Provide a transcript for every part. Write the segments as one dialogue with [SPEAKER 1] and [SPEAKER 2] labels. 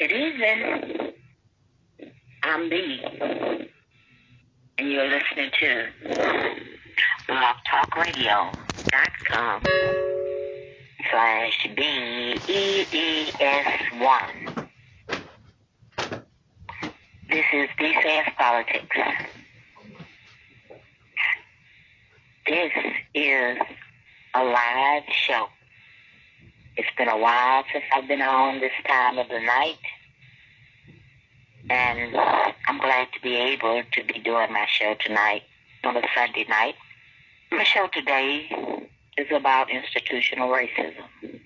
[SPEAKER 1] Good evening. I'm B. And you're listening to blogtalkradio.com slash B-E-E-S-1. This is BCS Politics. This is a live show. It's been a while since I've been on this time of the night. And I'm glad to be able to be doing my show tonight on a Sunday night. My show today is about institutional racism.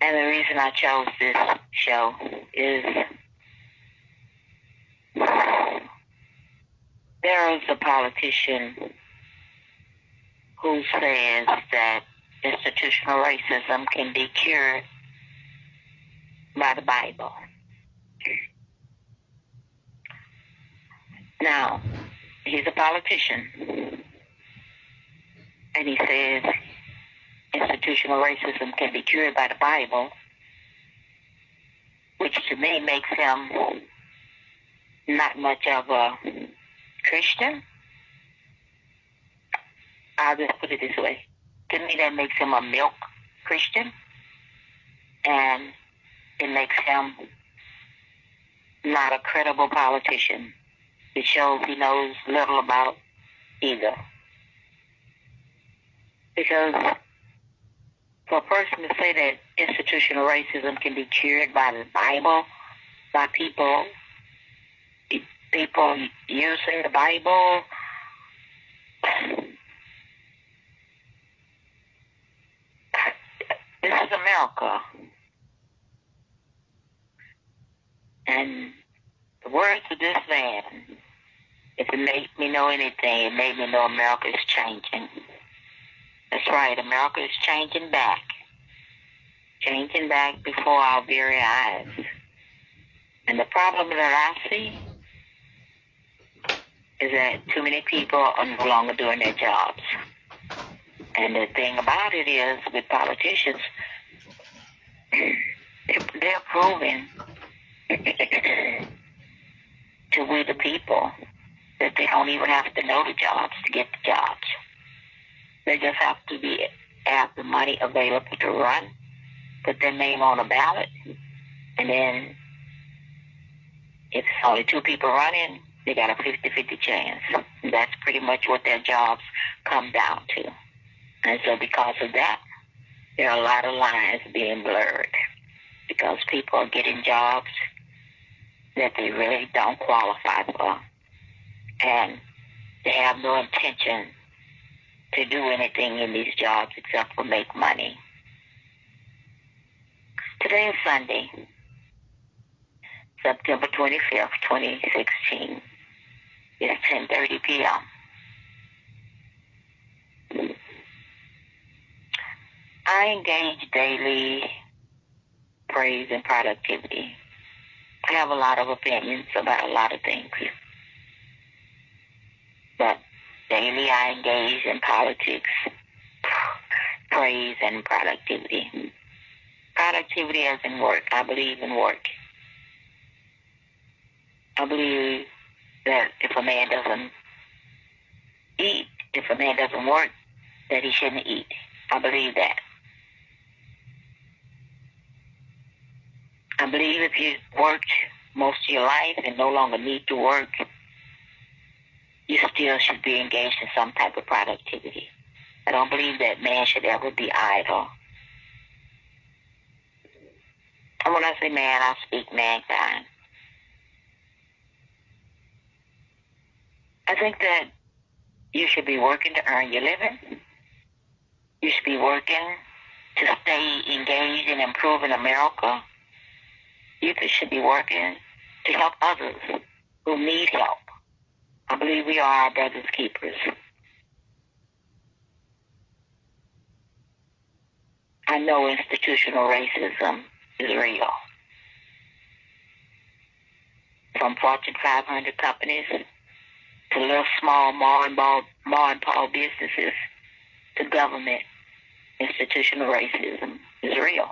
[SPEAKER 1] And the reason I chose this show is there is a politician who says that institutional racism can be cured by the Bible. Now, he's a politician, and he says institutional racism can be cured by the Bible, which to me makes him not much of a Christian. I'll just put it this way. To me, that makes him a milk Christian, and it makes him not a credible politician. It shows he knows little about either. Because for a person to say that institutional racism can be cured by the Bible, by people people using the Bible, is America. And the words of this man, if it made me know anything, it made me know America is changing. That's right, America is changing back. Changing back before our very eyes. And the problem that I see is that too many people are no longer doing their jobs. And the thing about it is, with politicians, they're proving to we the people that they don't even have to know the jobs to get the jobs. They just have to be have the money available to run, put their name on a ballot, and then if it's only two people running, they got a 50-50 chance. That's pretty much what their jobs come down to. And so because of that, there are a lot of lines being blurred because people are getting jobs that they really don't qualify for. And they have no intention to do anything in these jobs except for make money. Today is Sunday, September 25th, 2016. It's 10.30 p.m. I engage daily praise and productivity. I have a lot of opinions about a lot of things. But daily I engage in politics, praise, and productivity. Productivity as in work. I believe in work. I believe that if a man doesn't eat, if a man doesn't work, that he shouldn't eat. I believe that. I believe if you worked most of your life and no longer need to work, you still should be engaged in some type of productivity. I don't believe that man should ever be idle. And when I say man, I speak mankind. I think that you should be working to earn your living. You should be working to stay engaged in improving America. You should be working to help others who need help. I believe we are our brother's keepers. I know institutional racism is real. From Fortune 500 companies to little small ma and, ball, ma and paul businesses to government, institutional racism is real.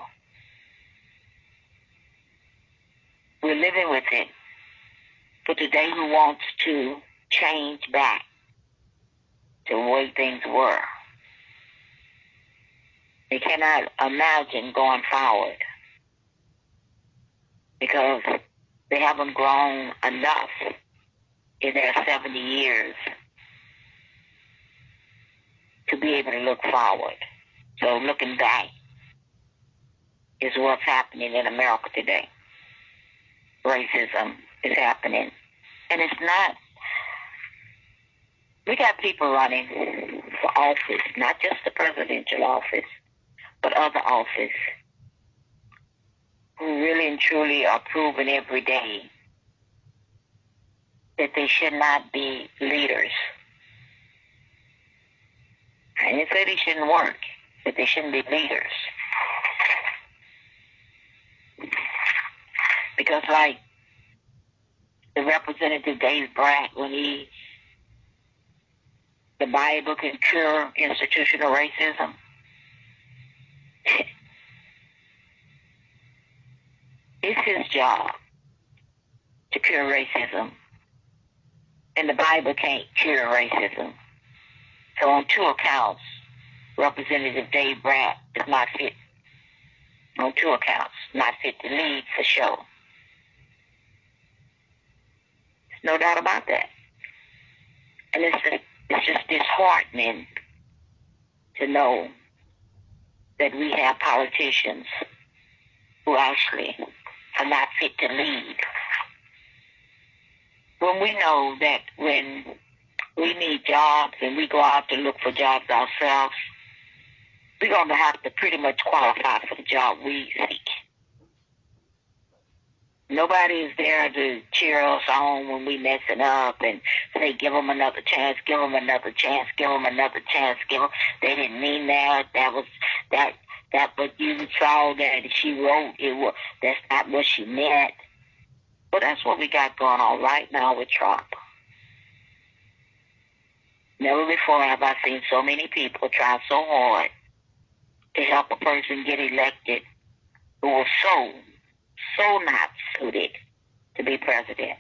[SPEAKER 1] We're living with it. But today who wants to change back to the way things were. They cannot imagine going forward because they haven't grown enough in their 70 years to be able to look forward. So looking back is what's happening in America today. Racism is happening. And it's not, we got people running for office, not just the presidential office, but other office, who really and truly are proving every day that they should not be leaders. I didn't say they shouldn't work, but they shouldn't be leaders. Because like the representative Dave Brat, when he, the Bible can cure institutional racism. it's his job to cure racism. And the Bible can't cure racism. So on two accounts, Representative Dave Brat is not fit. On two accounts, not fit to lead for show. No doubt about that. And it's, it's just disheartening to know that we have politicians who actually are not fit to lead. When we know that when we need jobs and we go out to look for jobs ourselves, we're going to have to pretty much qualify for the job we seek. Nobody is there to cheer us on when we messing up and say, give them another chance, give them another chance, give them another chance, give them. They didn't mean that. That was, that, that what you saw that she wrote, it was, that's not what she meant. But that's what we got going on right now with Trump. Never before have I seen so many people try so hard to help a person get elected who was so, so not suited to be president.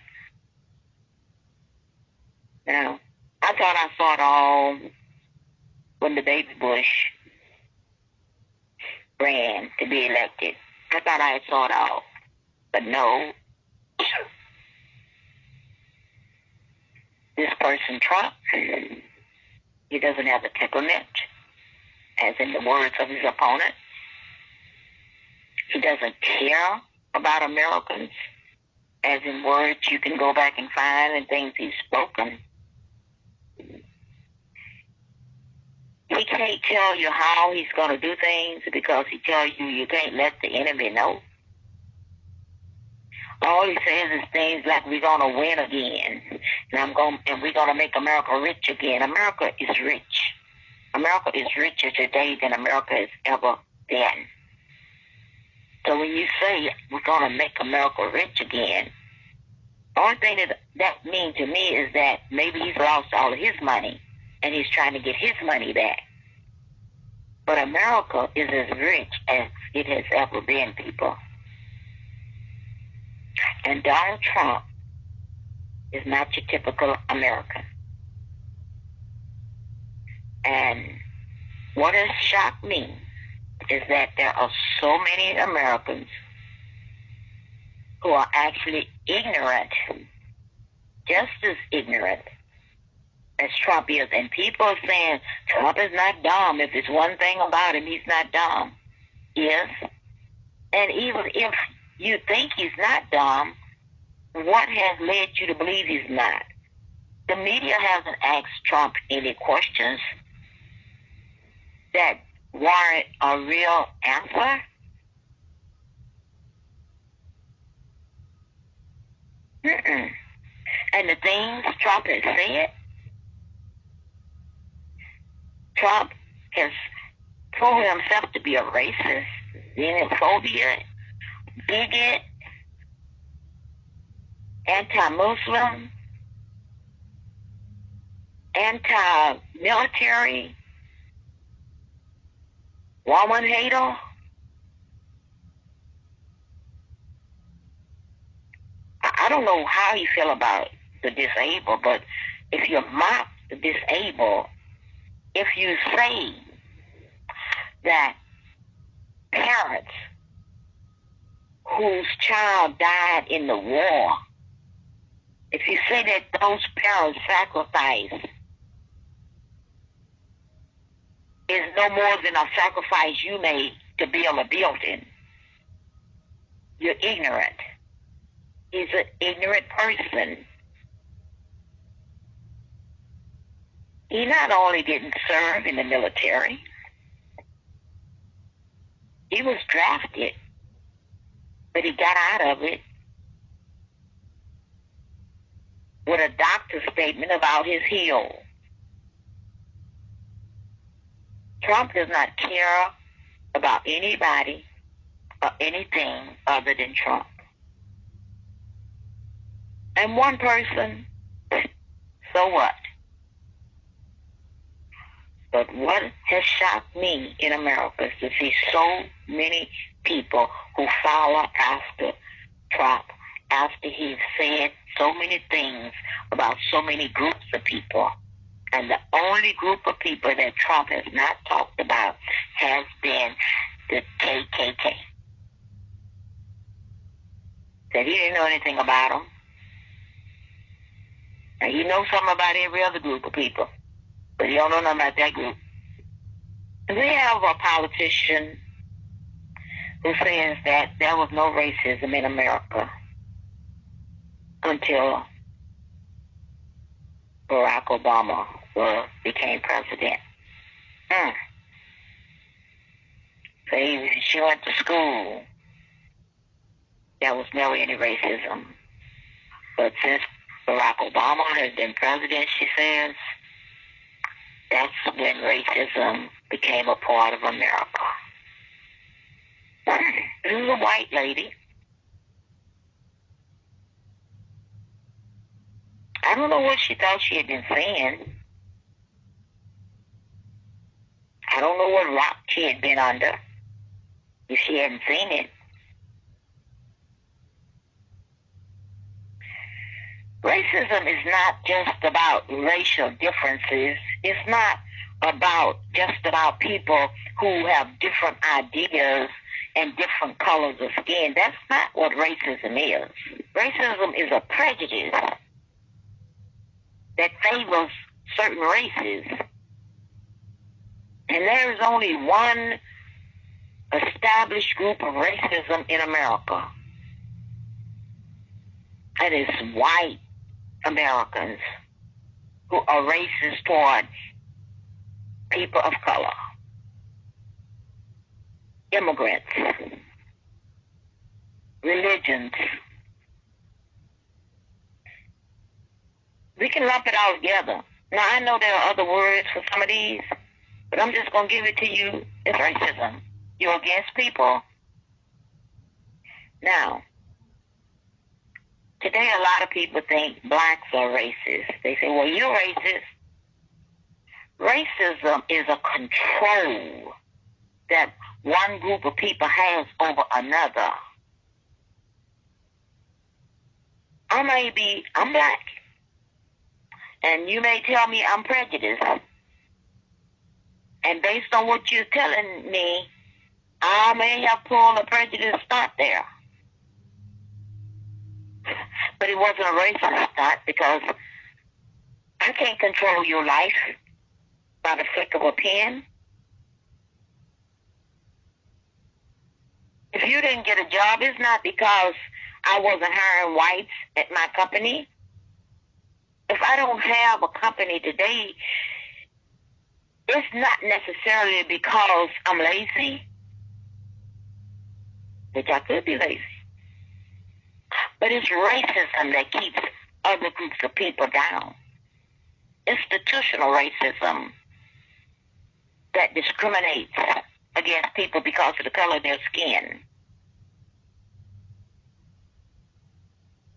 [SPEAKER 1] Now, I thought I saw it all when the baby Bush ran to be elected. I thought I had saw it all. But no. This person, Trump, he doesn't have the temperament, as in the words of his opponent. He doesn't care about Americans, as in words you can go back and find and things he's spoken. He can't tell you how he's going to do things because he tells you you can't let the enemy know. All he says is things like we're going to win again, and I'm going, and we're going to make America rich again. America is rich. America is richer today than America has ever been. So when you say we're going to make America rich again, the only thing that that means to me is that maybe he's lost all of his money and he's trying to get his money back. But America is as rich as it has ever been, people. And Donald Trump is not your typical American. And what has shocked me is that there are so many Americans who are actually ignorant, just as ignorant as Trump is. And people are saying Trump is not dumb. If there's one thing about him, he's not dumb. Yes. And even if you think he's not dumb, what has led you to believe he's not? The media hasn't asked Trump any questions that warrant a real answer. Mm-mm. And the things Trump has said, Trump has proven himself to be a racist, xenophobic, bigot, anti-Muslim, anti-military, woman hater. I don't know how you feel about the disabled, but if you mock the disabled, if you say that parents whose child died in the war, if you say that those parents sacrificed is no more than a sacrifice you made to build a building, you're ignorant. He's an ignorant person. He not only didn't serve in the military, he was drafted, but he got out of it with a doctor's statement about his heel. Trump does not care about anybody or anything other than Trump. And one person, so what? But what has shocked me in America is to see so many people who follow after Trump after he said so many things about so many groups of people. And the only group of people that Trump has not talked about has been the KKK. That he didn't know anything about them. And he knows something about every other group of people. But he don't know nothing about that group. We have a politician who says that there was no racism in America until Barack Obama was, became president. Hmm. So he, she went to school. There was never any racism. But since Barack Obama has been president, she says, that's when racism became a part of America. This is a white lady. I don't know what she thought she had been saying. I don't know what rock she had been under if she hadn't seen it. Racism is not just about racial differences. It's not about just about people who have different ideas and different colors of skin. That's not what racism is. Racism is a prejudice that favors certain races. And there is only one established group of racism in America. And it's white Americans who are racist toward people of color, immigrants, religions. We can lump it all together. Now, I know there are other words for some of these, but I'm just going to give it to you as racism. You're against people. Now, today a lot of people think blacks are racist. They say, well, you're racist. Racism is a control that one group of people has over another. I may be, I'm black. And you may tell me I'm prejudiced. And based on what you're telling me, I may have pulled a prejudice stunt there. But it wasn't a racist stunt because I can't control your life by the flick of a pen. If you didn't get a job, it's not because I wasn't hiring whites at my company. If I don't have a company today, it's not necessarily because I'm lazy, which I could be lazy, but it's racism that keeps other groups of people down. Institutional racism that discriminates against people because of the color of their skin.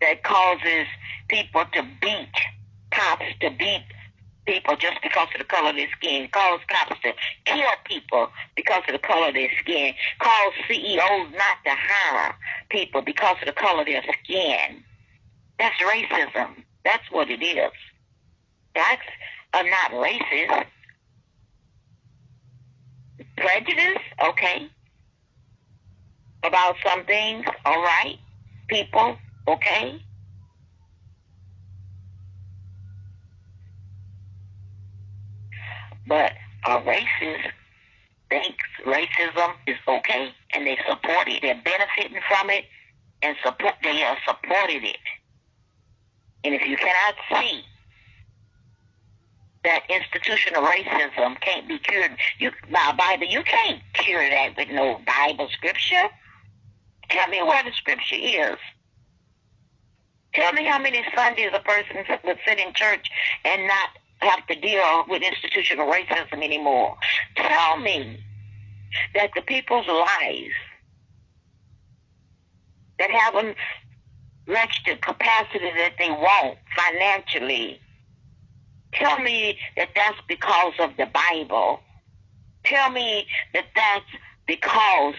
[SPEAKER 1] That causes people to beat cops, to beat people just because of the color of their skin, cause cops to kill people because of the color of their skin, cause CEOs not to hire people because of the color of their skin. That's racism. That's what it is. That's uh, not racist. Prejudice, okay. About some things, all right. People, okay. But a racist thinks racism is okay and they support it. They're benefiting from it and support they have supported it. And if you cannot see that institutional racism can't be cured, you by Bible you can't cure that with no Bible scripture. Tell me where the scripture is. Tell me how many Sundays a person would sit in church and not have to deal with institutional racism anymore. Tell me that the people's lives that haven't reached the capacity that they want financially, tell me that that's because of the Bible. Tell me that that's because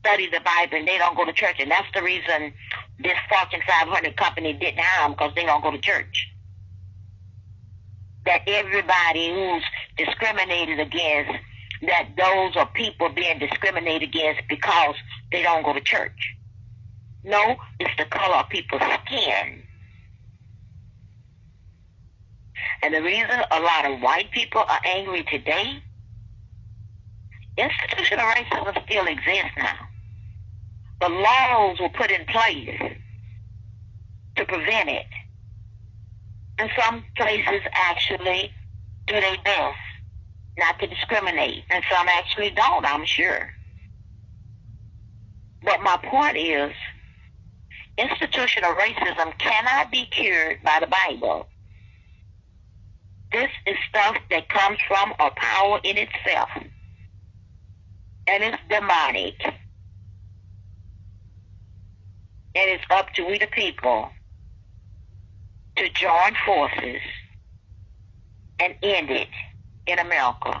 [SPEAKER 1] study the Bible and they don't go to church. And that's the reason this Fortune 500 company didn't hire them because they don't go to church that everybody who's discriminated against, that those are people being discriminated against because they don't go to church. No, it's the color of people's skin. And the reason a lot of white people are angry today, institutional racism still exists now. The laws were put in place to prevent it. And some places actually do their best not to discriminate. And some actually don't, I'm sure. But my point is, institutional racism cannot be cured by the Bible. This is stuff that comes from a power in itself. And it's demonic. And it's up to we the people to join forces and end it in America.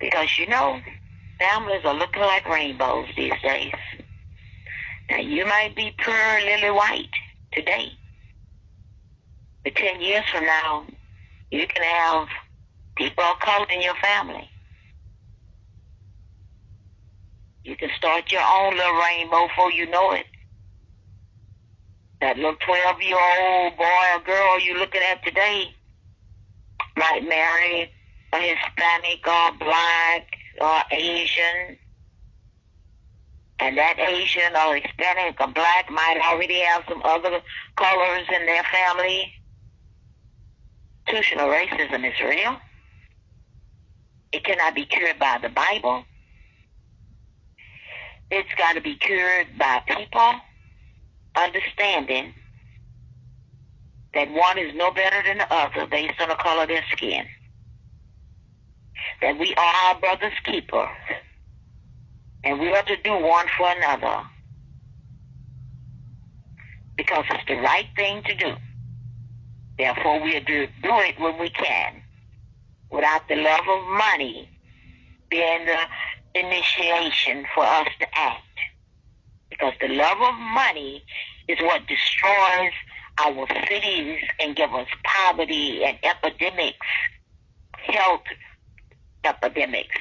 [SPEAKER 1] Because you know, families are looking like rainbows these days. Now you might be poor lily white today. But ten years from now, you can have people of color in your family. You can start your own little rainbow before you know it that little 12 year old boy or girl you're looking at today might marry a Hispanic or black or Asian. And that Asian or Hispanic or black might already have some other colors in their family. Institutional racism is real. It cannot be cured by the Bible. It's got to be cured by people understanding that one is no better than the other based on the color of their skin. That we are our brother's keeper. And we are to do one for another. Because it's the right thing to do. Therefore, we to do it when we can. Without the love of money being the initiation for us to act. Because the love of money is what destroys our cities and give us poverty and epidemics, health epidemics.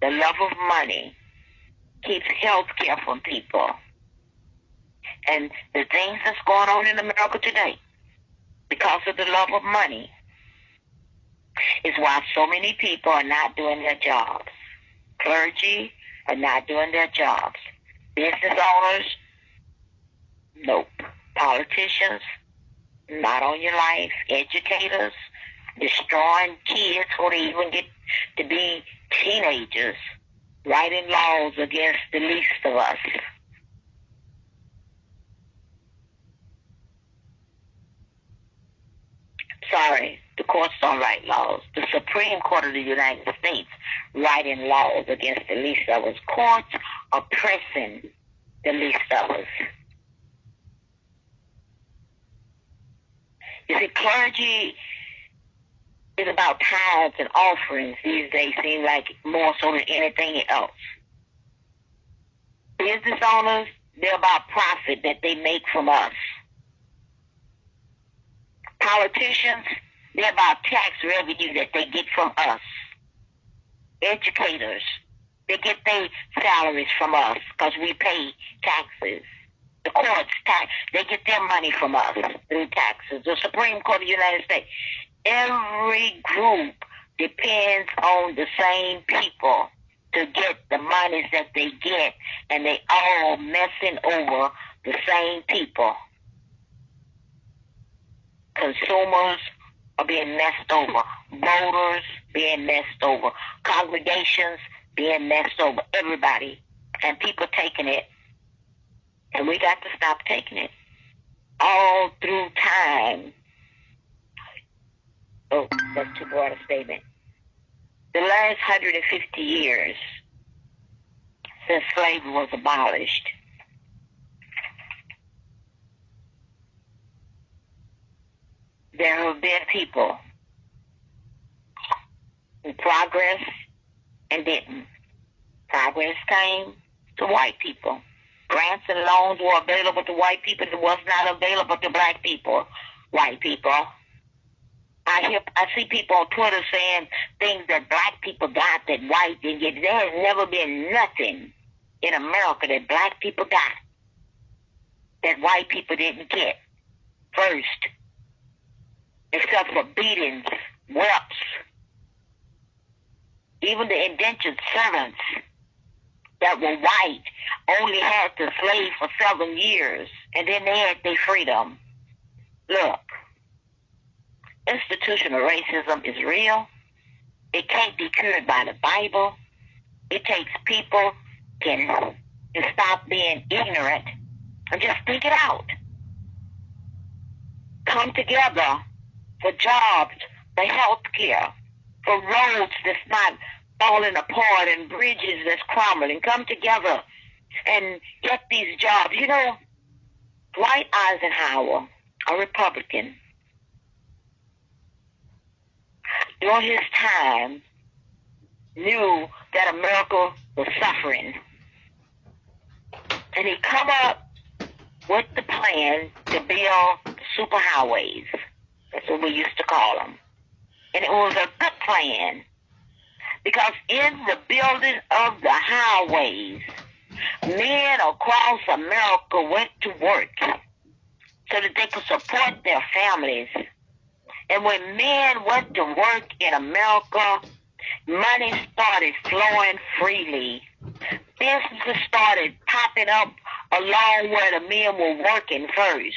[SPEAKER 1] The love of money keeps health care from people. And the things that's going on in America today, because of the love of money, is why so many people are not doing their jobs. Clergy are not doing their jobs. Business owners, nope. Politicians, not on your life. Educators, destroying kids before they even get to be teenagers, writing laws against the least of us. Sorry, the courts don't write laws. The Supreme Court of the United States writing laws against the least of us. Courts oppressing the least of us. You see, clergy is about tithes and offerings these days, seem like more so than anything else. Business owners, they're about profit that they make from us. Politicians, they're about tax revenue that they get from us. Educators, they get their salaries from us because we pay taxes. The courts tax, they get their money from us through taxes. The Supreme Court of the United States. Every group depends on the same people to get the monies that they get, and they all messing over the same people. Consumers are being messed over. Voters being messed over. Congregations being messed over. Everybody. And people taking it. And we got to stop taking it. All through time. Oh, that's too broad a statement. The last 150 years since slavery was abolished, there have been people who progressed and didn't. Progress came to white people. Grants and loans were available to white people that was not available to black people. White people. I hear, I see people on Twitter saying things that black people got that white didn't get. There has never been nothing in America that black people got that white people didn't get first, except for beatings, whips, even the indentured servants that were white only had to slave for seven years, and then they had their freedom. Look, institutional racism is real. It can't be cured by the Bible. It takes people can to stop being ignorant and just think it out. Come together for jobs, for health care, for roads that's not falling apart and bridges that's crumbling. Come together and get these jobs. You know, Dwight Eisenhower, a Republican, during his time knew that America was suffering. And he come up with the plan to build superhighways. That's what we used to call them. And it was a good plan. Because in the building of the highways, men across America went to work so that they could support their families. And when men went to work in America, money started flowing freely. Businesses started popping up along where the men were working first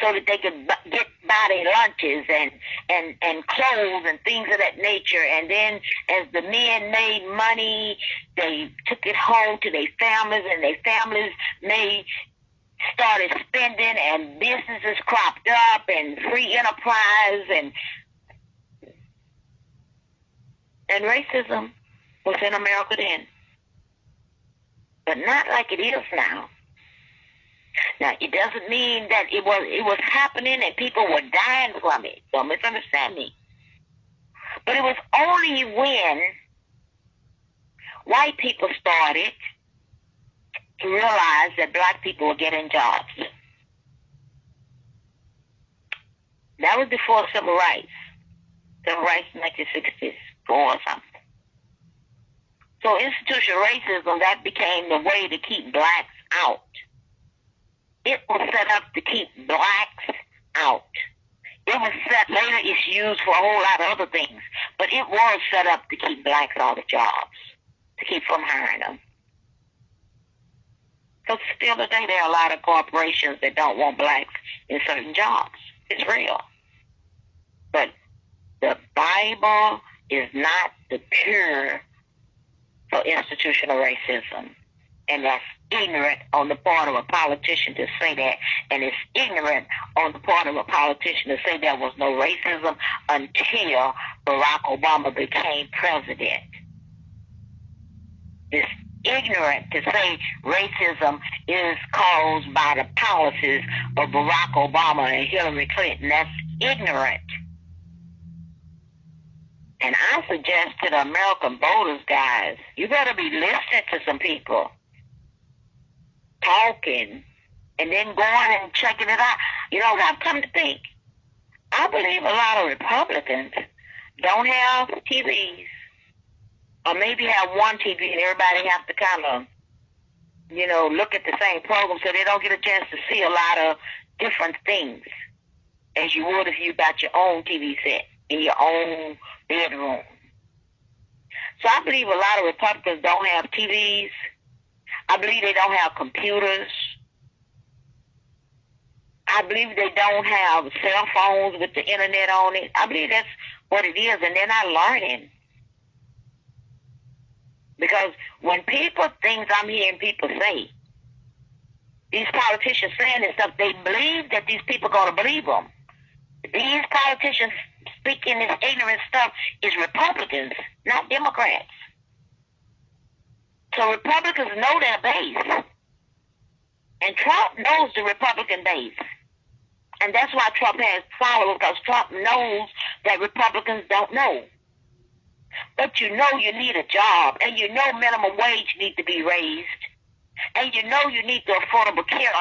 [SPEAKER 1] so that they could get by their lunches and, and, and clothes and things of that nature. And then as the men made money, they took it home to their families and their families made started spending and businesses cropped up and free enterprise and and racism was in America then. But not like it is now. Now it doesn't mean that it was it was happening and people were dying from it. Don't misunderstand me. But it was only when white people started to realize that black people were getting jobs. That was before civil rights. Civil rights in the 1960s, or something. So institutional racism, that became the way to keep blacks out. It was set up to keep blacks out. It was set, later it's used for a whole lot of other things, but it was set up to keep blacks out of jobs, to keep from hiring them. Because still today there are a lot of corporations that don't want blacks in certain jobs. It's real. But the Bible is not the cure for institutional racism. And that's ignorant on the part of a politician to say that. And it's ignorant on the part of a politician to say there was no racism until Barack Obama became president. It's ignorant to say racism is caused by the policies of Barack Obama and Hillary Clinton. That's ignorant. And I suggest to the American voters, guys, you better be listening to some people talking and then going and checking it out. You know, I've come to think I believe a lot of Republicans don't have TVs, or maybe have one TV and everybody have to kind of, you know, look at the same program so they don't get a chance to see a lot of different things as you would if you got your own TV set in your own bedroom. So I believe a lot of Republicans don't have TVs. I believe they don't have computers. I believe they don't have cell phones with the internet on it. I believe that's what it is, and they're not learning. Because when people, things I'm hearing people say, these politicians saying this stuff, they believe that these people going to believe them. These politicians speaking this ignorant stuff is Republicans, not Democrats. So Republicans know their base. And Trump knows the Republican base. And that's why Trump has followers, because Trump knows that Republicans don't know. But you know you need a job, and you know minimum wage needs to be raised, and you know you need the affordable care,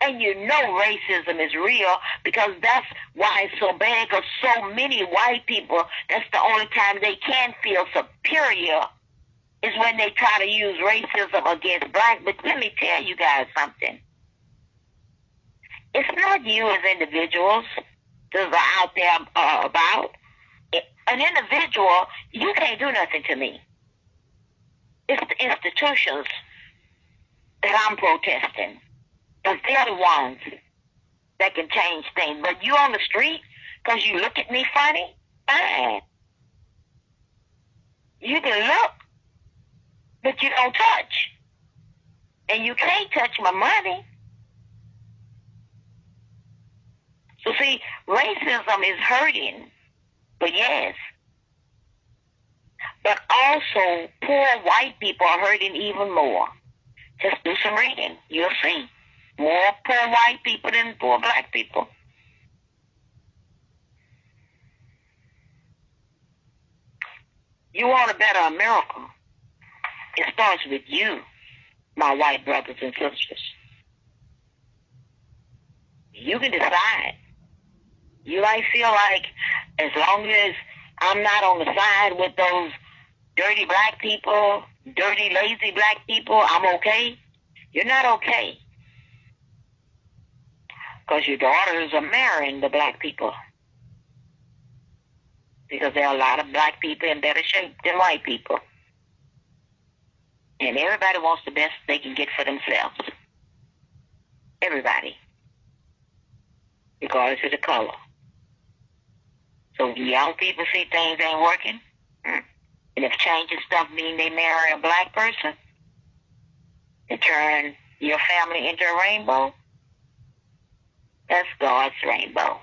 [SPEAKER 1] and you know racism is real because that's why it's so bad, because so many white people, that's the only time they can feel superior is when they try to use racism against black. But let me tell you guys something it's not you as individuals that are out there uh, about. An individual, you can't do nothing to me. It's the institutions that I'm protesting. Because they're the ones that can change things. But you on the street, because you look at me funny, fine. You can look, but you don't touch. And you can't touch my money. So see, racism is hurting, but yes. But also, poor white people are hurting even more. Just do some reading. You'll see. More poor white people than poor black people. You want a better America. It starts with you, my white brothers and sisters. You can decide you might feel like as long as I'm not on the side with those dirty black people, dirty, lazy black people, I'm okay. You're not okay. Because your daughters are marrying the black people. Because there are a lot of black people in better shape than white people. And everybody wants the best they can get for themselves. Everybody. Regardless of the color. So young people see things ain't working. Hmm. And if changing stuff mean they marry a black person and turn your family into a rainbow, that's God's rainbow.